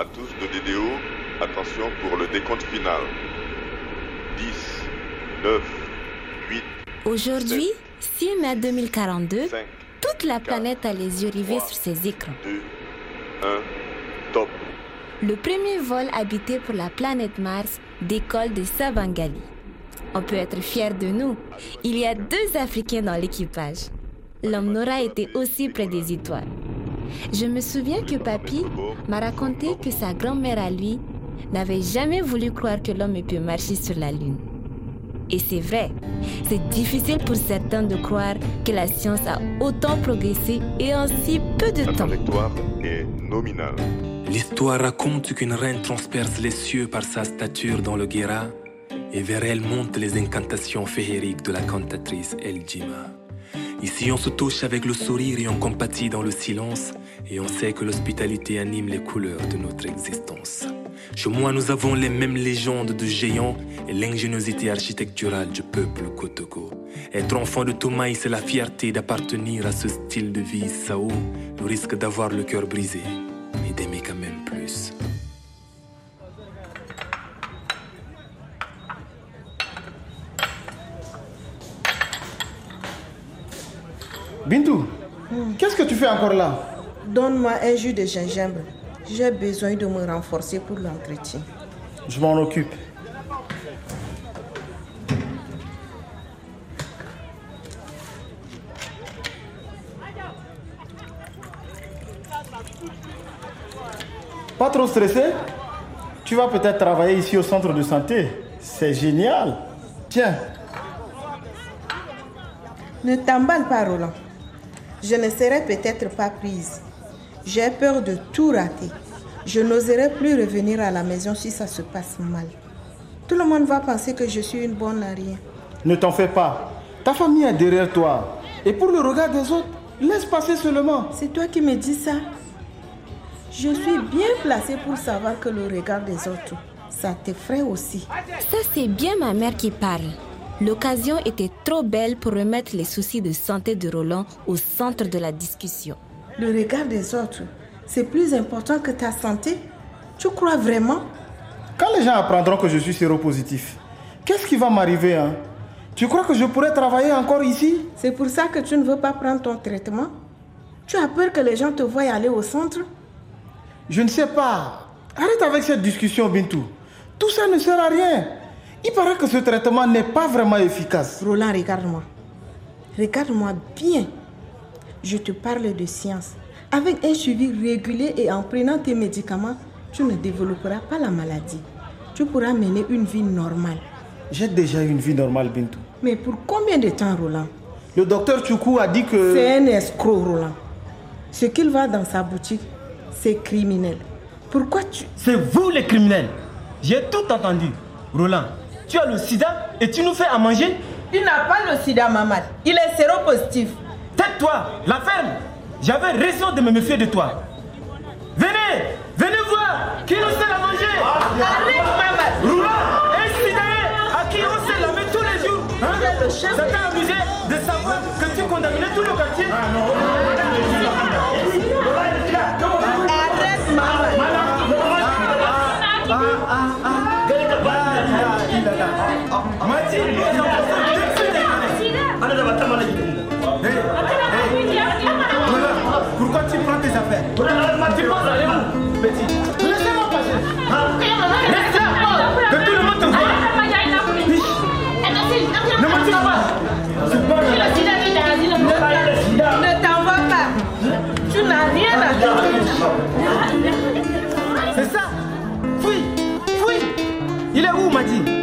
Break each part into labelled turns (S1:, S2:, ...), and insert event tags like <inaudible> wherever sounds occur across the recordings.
S1: À tous de DDO, attention pour le décompte final. 10, 9, 8.
S2: Aujourd'hui, 6 mai 2042,
S1: 5,
S2: toute la planète a les yeux rivés sur ses écrans.
S1: 2, 1, top.
S2: Le premier vol habité pour la planète Mars décolle de Savangali. On peut être fier de nous. Il y a deux Africains dans l'équipage. L'homme Nora était aussi près des étoiles. Je me souviens que Papy m'a raconté que sa grand-mère à lui n'avait jamais voulu croire que l'homme ait pu marcher sur la Lune. Et c'est vrai, c'est difficile pour certains de croire que la science a autant progressé et en si peu de
S1: La
S2: temps.
S1: trajectoire est nominale.
S3: L'histoire raconte qu'une reine transperce les cieux par sa stature dans le Guéra, et vers elle montent les incantations féeriques de la cantatrice El Jima. Ici, on se touche avec le sourire et on compatit dans le silence, et on sait que l'hospitalité anime les couleurs de notre existence. Chez moi, nous avons les mêmes légendes de géants et l'ingéniosité architecturale du peuple Kotoko. Être enfant de Toumaï, c'est la fierté d'appartenir à ce style de vie Sao, le risque d'avoir le cœur brisé,
S4: Bintou, qu'est-ce que tu fais encore là?
S5: Donne-moi un jus de gingembre. J'ai besoin de me renforcer pour l'entretien.
S4: Je m'en occupe. Pas trop stressé? Tu vas peut-être travailler ici au centre de santé. C'est génial. Tiens,
S5: Ne t'emballe pas, Roland. Je ne serai peut-être pas prise. J'ai peur de tout rater. Je n'oserai plus revenir à la maison si ça se passe mal. Tout le monde va penser que je suis une bonne à rien.
S4: ne t'en fais pas. Ta famille est derrière toi. Et pour le regard des autres, laisse passer seulement.
S5: C'est toi qui me dis ça. Je suis bien placée pour savoir que le regard des autres, ça t'effraie aussi.
S2: Ça, c'est bien ma mère qui parle. L'occasion était trop belle pour remettre les soucis de santé de Roland au centre de la discussion.
S5: Le regard des autres, c'est plus important que ta santé. Tu crois vraiment?
S4: Quand les gens apprendront que je suis séropositif, qu'est-ce qui va m'arriver hein? Tu crois que je pourrais travailler encore ici?
S5: C'est pour ça que tu ne veux pas prendre ton traitement? Tu as peur que les gens te voient aller au centre?
S4: Je ne sais pas. Arrête avec cette discussion, Bintou. Tout ça ne sert à rien. Il paraît que ce traitement n'est pas vraiment efficace.
S5: Roland, regarde-moi. Regarde-moi bien. Je te parle de science. Avec un suivi régulier et en prenant tes médicaments, tu ne développeras pas la maladie. Tu pourras mener une vie normale.
S4: J'ai déjà une vie normale, Bintou.
S5: Mais pour combien de temps, Roland?
S4: Le docteur Choukou a dit que...
S5: C'est un escroc, Roland. Ce qu'il va dans sa boutique, c'est criminel. Pourquoi tu...
S6: C'est vous les criminels. J'ai tout entendu. Roland, tu as le sida et tu nous fais à manger
S5: Il n'a pas le sida, Mamad. Il est séropositif.
S6: Tais-toi, la ferme. J'avais raison de me méfier de toi. Venez, venez voir qui nous sert à manger.
S5: Arrête, Mamad.
S6: Roland, un sidaé à qui on sait laver tous les jours. Hein? Ça t'a amusé de savoir que tu condamnais tout le quartier
S5: Arrête,
S6: Pourquoi tu prends tes affaires Laissez-moi passer. Que tout le monde. Ne me pas.
S5: Tu n'as rien à dire.
S6: C'est ça Fouille Fouille Il est où, Madi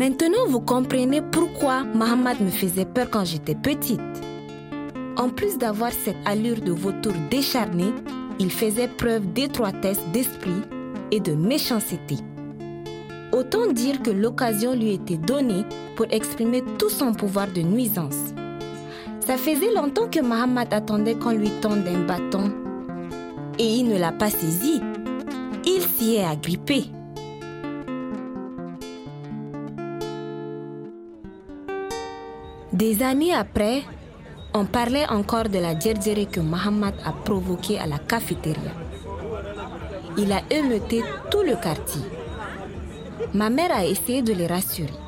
S2: Maintenant, vous comprenez pourquoi Mohamed me faisait peur quand j'étais petite. En plus d'avoir cette allure de vautour décharné, il faisait preuve d'étroitesse d'esprit et de méchanceté. Autant dire que l'occasion lui était donnée pour exprimer tout son pouvoir de nuisance. Ça faisait longtemps que Mohamed attendait qu'on lui tende un bâton. Et il ne l'a pas saisi. Il s'y est agrippé. Des années après, On parlait encore de la djerdjéré que Mohamed a provoquée à la cafétéria. Il a émeuté tout le quartier. Ma mère a essayé de les rassurer.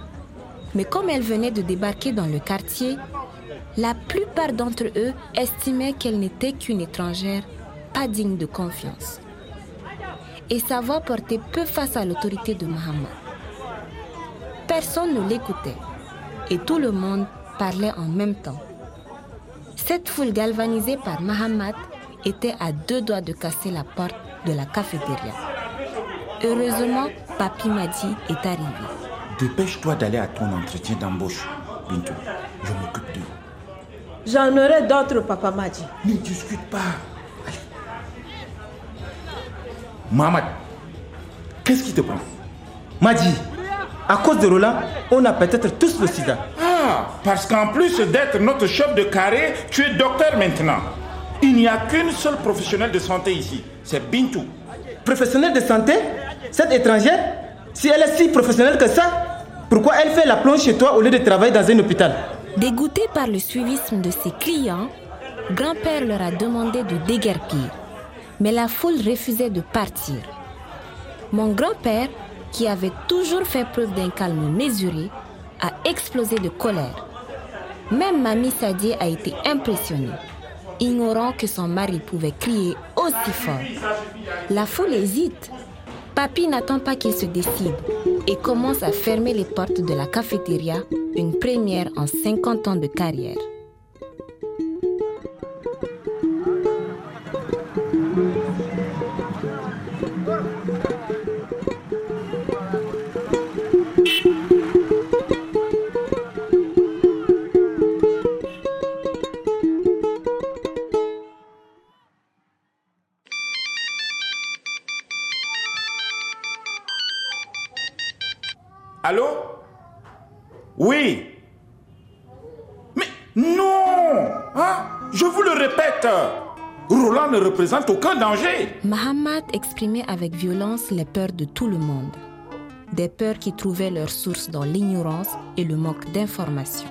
S2: Mais comme elle venait de débarquer dans le quartier, la plupart d'entre eux estimaient qu'elle n'était qu'une étrangère pas digne de confiance. Et sa voix portait peu face à l'autorité de Mohammed. Personne ne l'écoutait et tout le monde parlait en même temps. Cette foule galvanisée par Mohammed était à deux doigts de casser la porte de la cafétéria. Heureusement, Papi Madi est arrivé.
S7: Dépêche-toi d'aller à ton entretien d'embauche, Bintou. Je m'occupe de
S5: J'en aurai d'autres, Papa Madi.
S7: Ne discute pas. Allez. Mohamed, qu'est-ce qui te prend?
S6: Madi, à cause de Roland, on a peut-être tous le sida.
S7: Ah, parce qu'en plus d'être notre chef de carré, tu es docteur maintenant. Il n'y a qu'une seule professionnelle de santé ici, c'est Bintou.
S6: Professionnelle de santé? Cette étrangère? Si elle est si professionnelle que ça, pourquoi elle fait la plonge chez toi au lieu de travailler dans un hôpital?
S2: Dégoûté par le suivisme de ses clients, grand-père leur a demandé de déguerpir, mais la foule refusait de partir. Mon grand-père, qui avait toujours fait preuve d'un calme mesuré, a explosé de colère. Même Mamie Sadie a été impressionnée, ignorant que son mari pouvait crier aussi fort. La foule hésite. Papy n'attend pas qu'il se décide et commence à fermer les portes de la cafétéria, une première en 50 ans de carrière.
S7: Représente aucun danger.
S2: Mahamat exprimait avec violence les peurs de tout le monde. Des peurs qui trouvaient leur source dans l'ignorance et le manque d'informations.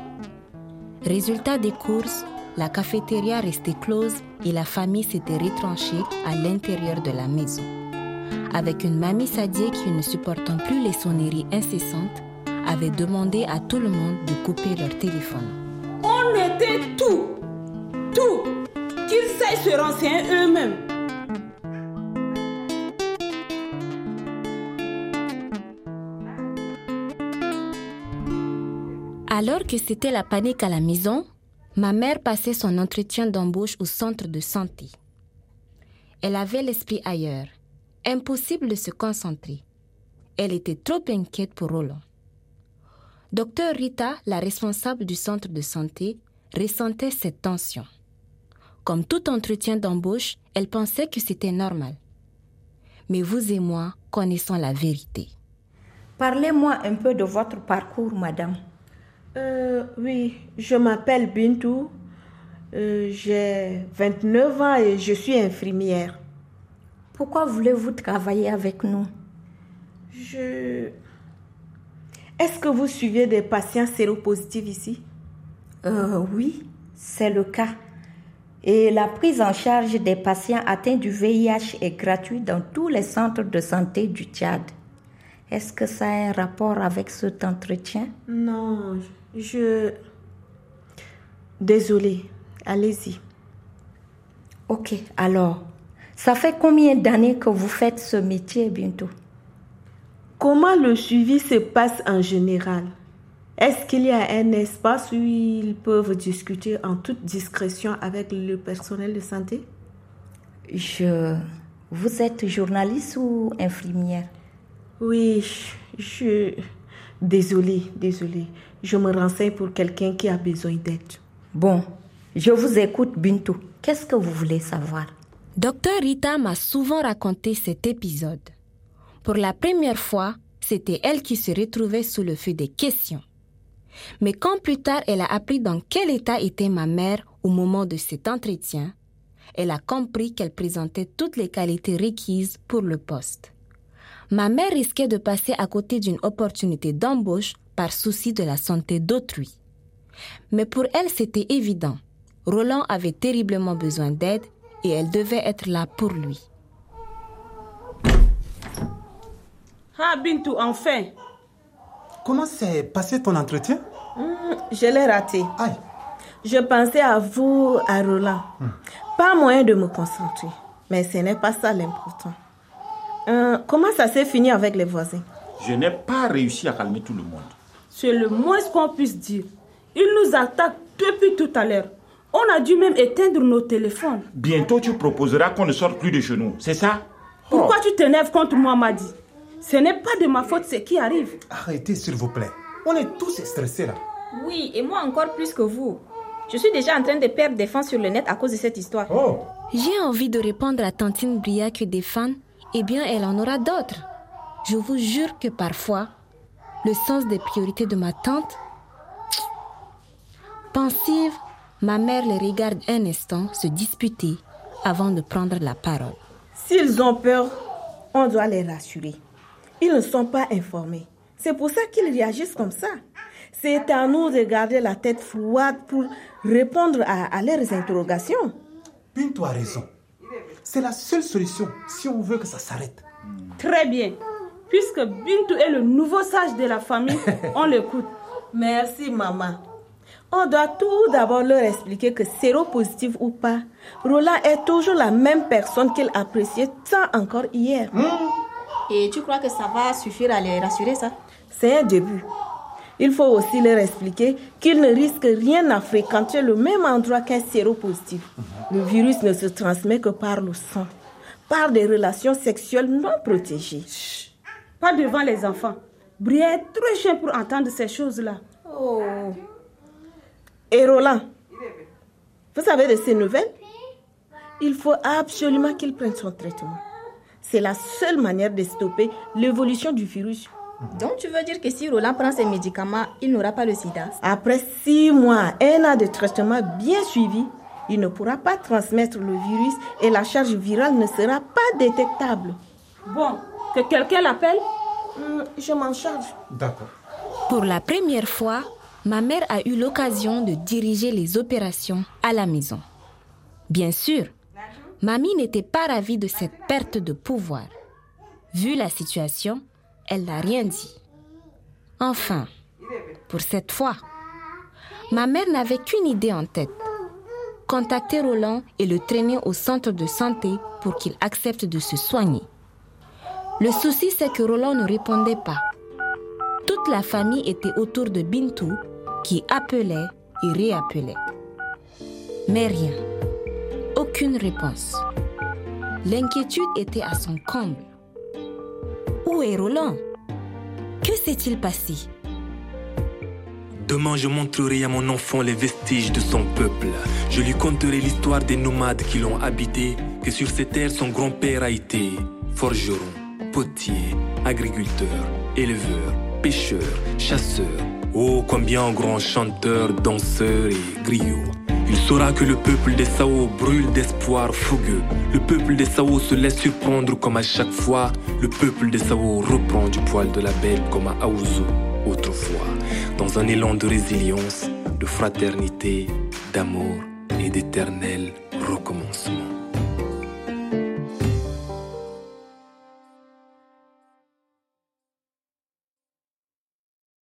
S2: Résultat des courses, la cafétéria restait close et la famille s'était retranchée à l'intérieur de la maison. Avec une mamie Sadie qui, ne supportant plus les sonneries incessantes, avait demandé à tout le monde de couper leur téléphone. Alors que c'était la panique à la maison, ma mère passait son entretien d'embauche au centre de santé. Elle avait l'esprit ailleurs. Impossible de se concentrer. Elle était trop inquiète pour Roland. Docteur Rita, la responsable du centre de santé, ressentait cette tension. Comme tout entretien d'embauche, elle pensait que c'était normal. Mais vous et moi connaissons la vérité.
S8: Parlez-moi un peu de votre parcours, madame.
S5: Euh, oui, je m'appelle Bintou. Euh, J'ai 29 ans et je suis infirmière.
S8: Pourquoi voulez-vous travailler avec nous?
S5: Je... Est-ce que vous suivez des patients séropositifs ici?
S8: Euh, Oui, c'est le cas. Et la prise en charge des patients atteints du VIH est gratuite dans tous les centres de santé du Tchad. Est-ce que ça a un rapport avec cet entretien?
S5: Non, je... Désolée, allez-y.
S8: Ok, alors, ça fait combien d'années que vous faites ce métier bientôt?
S5: Comment le suivi se passe en général? Est-ce qu'il y a un espace où ils peuvent discuter en toute discrétion avec le personnel de santé?
S8: Je... Vous êtes journaliste ou infirmière?
S5: Oui, je... Désolée, désolée. Je me renseigne pour quelqu'un qui a besoin d'aide.
S8: Bon, je vous écoute, Bintou. Qu'est-ce que vous voulez savoir?
S2: Docteur Rita m'a souvent raconté cet épisode. Pour la première fois, c'était elle qui se retrouvait sous le feu des questions. Mais quand plus tard elle a appris dans quel état était ma mère au moment de cet entretien, elle a compris qu'elle présentait toutes les qualités requises pour le poste. Ma mère risquait de passer à côté d'une opportunité d'embauche par souci de la santé d'autrui. Mais pour elle, c'était évident. Roland avait terriblement besoin d'aide et elle devait être là pour lui.
S9: Ah, Bintou, enfin
S6: Comment s'est passé ton entretien?
S5: Hmm, Je l'ai raté.
S6: Aïe.
S5: Je pensais à vous, à Roland. Pas moyen de me concentrer. Mais ce n'est pas ça l'important. Euh, comment ça s'est fini avec les voisins?
S7: Je n'ai pas réussi à calmer tout le monde.
S9: C'est le moins qu'on puisse dire. Ils nous attaquent depuis tout à l'heure. On a dû même éteindre nos téléphones.
S7: Bientôt, tu proposeras qu'on ne sorte plus de chez nous, c'est ça?
S9: Pourquoi tu t'énerves contre moi, Madi? Ce n'est pas de ma faute ce qui arrive.
S6: Arrêtez, s'il vous plaît. On est tous stressés là.
S10: Oui, et moi encore plus que vous. Je suis déjà en train de perdre des fans sur le net à cause de cette histoire.
S6: Oh,
S2: J'ai envie de répondre à Tantine Bria que des fans, eh bien, elle en aura d'autres. Je vous jure que parfois, le sens des priorités de ma tante. Pensive, ma mère les regarde un instant se disputer avant de prendre la parole.
S5: S'ils ont peur, on doit les rassurer. Ils ne sont pas informés. C'est pour ça qu'ils réagissent comme ça. C'est à nous de garder la tête froide pour répondre à, à leurs interrogations.
S6: Bintou a raison. C'est la seule solution si on veut que ça s'arrête.
S9: Très bien. Puisque Bintou est le nouveau sage de la famille, <laughs> on l'écoute.
S5: Merci, maman. On doit tout d'abord leur expliquer que séropositif ou pas, Roland est toujours la même personne qu'il appréciait tant encore hier.
S10: Et tu crois que ça va suffire à les rassurer, ça?
S5: C'est un début. Il faut aussi leur expliquer qu'ils ne risquent rien à fréquenter le même endroit qu'un séropositif. Le virus ne se transmet que par le sang, par des relations sexuelles non protégées.
S9: Pas devant les enfants. Bria est trop chien pour entendre ces choses-là.
S5: Oh. Et Roland, vous savez de ces nouvelles? Il faut absolument qu'il prenne son traitement. C'est la seule manière de stopper l'évolution du virus.
S10: Donc tu veux dire que si Roland prend ses médicaments, il n'aura pas le sida?
S5: Après six mois, un an de traitement bien suivi, il ne pourra pas transmettre le virus et la charge virale ne sera pas détectable.
S9: Bon, que quelqu'un l'appelle?
S5: Hmm, Je m'en charge.
S6: D'accord.
S2: Pour la première fois, ma mère a eu l'occasion de diriger les opérations à la maison. Bien sûr, mamie n'était pas ravie de cette perte de pouvoir. Vu la situation, elle n'a rien dit. Enfin, pour cette fois, ma mère n'avait qu'une idée en tête. Contacter Roland et le traîner au centre de santé pour qu'il accepte de se soigner. Le souci, c'est que Roland ne répondait pas. Toute la famille était autour de Bintou qui appelait et réappelait. Mais rien. Réponse. L'inquiétude était à son comble. Où est Roland? Que s'est-il passé?
S3: Demain, je montrerai à mon enfant les vestiges de son peuple. Je lui conterai l'histoire des nomades qui l'ont habité, que sur ces terres son grand-père a été forgeron, potier, agriculteur, éleveur, pêcheur, chasseur. Oh, combien grand chanteur, danseur et griot. Il saura que le peuple des Sao brûle d'espoir fougueux. Le peuple des Sao se laisse surprendre comme à chaque fois. Le peuple des Sao reprend du poil de la belle comme à Aouzou autrefois. Dans un élan de résilience, de fraternité, d'amour et d'éternel recommencement.